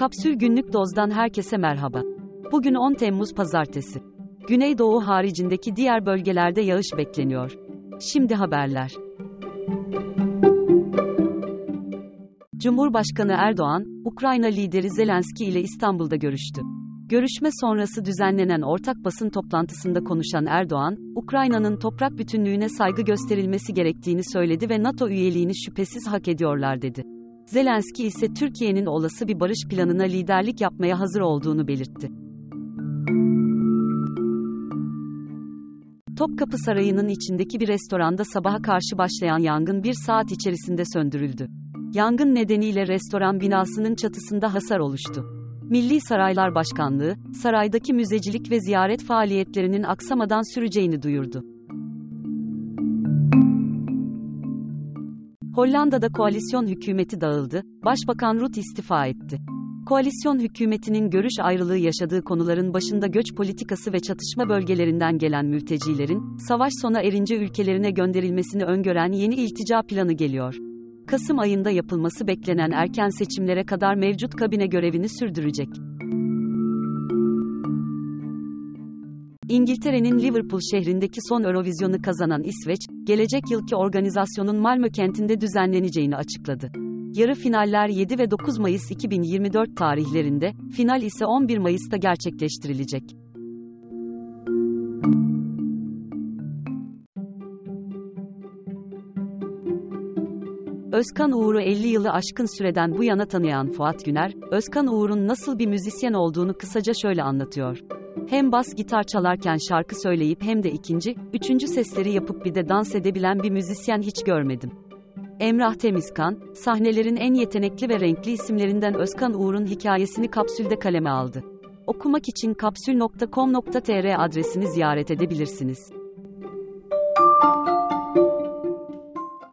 Kapsül Günlük Doz'dan herkese merhaba. Bugün 10 Temmuz Pazartesi. Güneydoğu haricindeki diğer bölgelerde yağış bekleniyor. Şimdi haberler. Cumhurbaşkanı Erdoğan, Ukrayna lideri Zelenski ile İstanbul'da görüştü. Görüşme sonrası düzenlenen ortak basın toplantısında konuşan Erdoğan, Ukrayna'nın toprak bütünlüğüne saygı gösterilmesi gerektiğini söyledi ve NATO üyeliğini şüphesiz hak ediyorlar dedi. Zelenski ise Türkiye'nin olası bir barış planına liderlik yapmaya hazır olduğunu belirtti. Topkapı Sarayı'nın içindeki bir restoranda sabaha karşı başlayan yangın bir saat içerisinde söndürüldü. Yangın nedeniyle restoran binasının çatısında hasar oluştu. Milli Saraylar Başkanlığı, saraydaki müzecilik ve ziyaret faaliyetlerinin aksamadan süreceğini duyurdu. Hollanda'da koalisyon hükümeti dağıldı, Başbakan Rutte istifa etti. Koalisyon hükümetinin görüş ayrılığı yaşadığı konuların başında göç politikası ve çatışma bölgelerinden gelen mültecilerin, savaş sona erince ülkelerine gönderilmesini öngören yeni iltica planı geliyor. Kasım ayında yapılması beklenen erken seçimlere kadar mevcut kabine görevini sürdürecek. İngiltere'nin Liverpool şehrindeki son Eurovision'u kazanan İsveç, gelecek yılki organizasyonun Malmö kentinde düzenleneceğini açıkladı. Yarı finaller 7 ve 9 Mayıs 2024 tarihlerinde, final ise 11 Mayıs'ta gerçekleştirilecek. Özkan Uğur'u 50 yılı aşkın süreden bu yana tanıyan Fuat Güner, Özkan Uğur'un nasıl bir müzisyen olduğunu kısaca şöyle anlatıyor. Hem bas gitar çalarken şarkı söyleyip hem de ikinci, üçüncü sesleri yapıp bir de dans edebilen bir müzisyen hiç görmedim. Emrah Temizkan, sahnelerin en yetenekli ve renkli isimlerinden Özkan Uğur'un hikayesini kapsülde kaleme aldı. Okumak için kapsül.com.tr adresini ziyaret edebilirsiniz.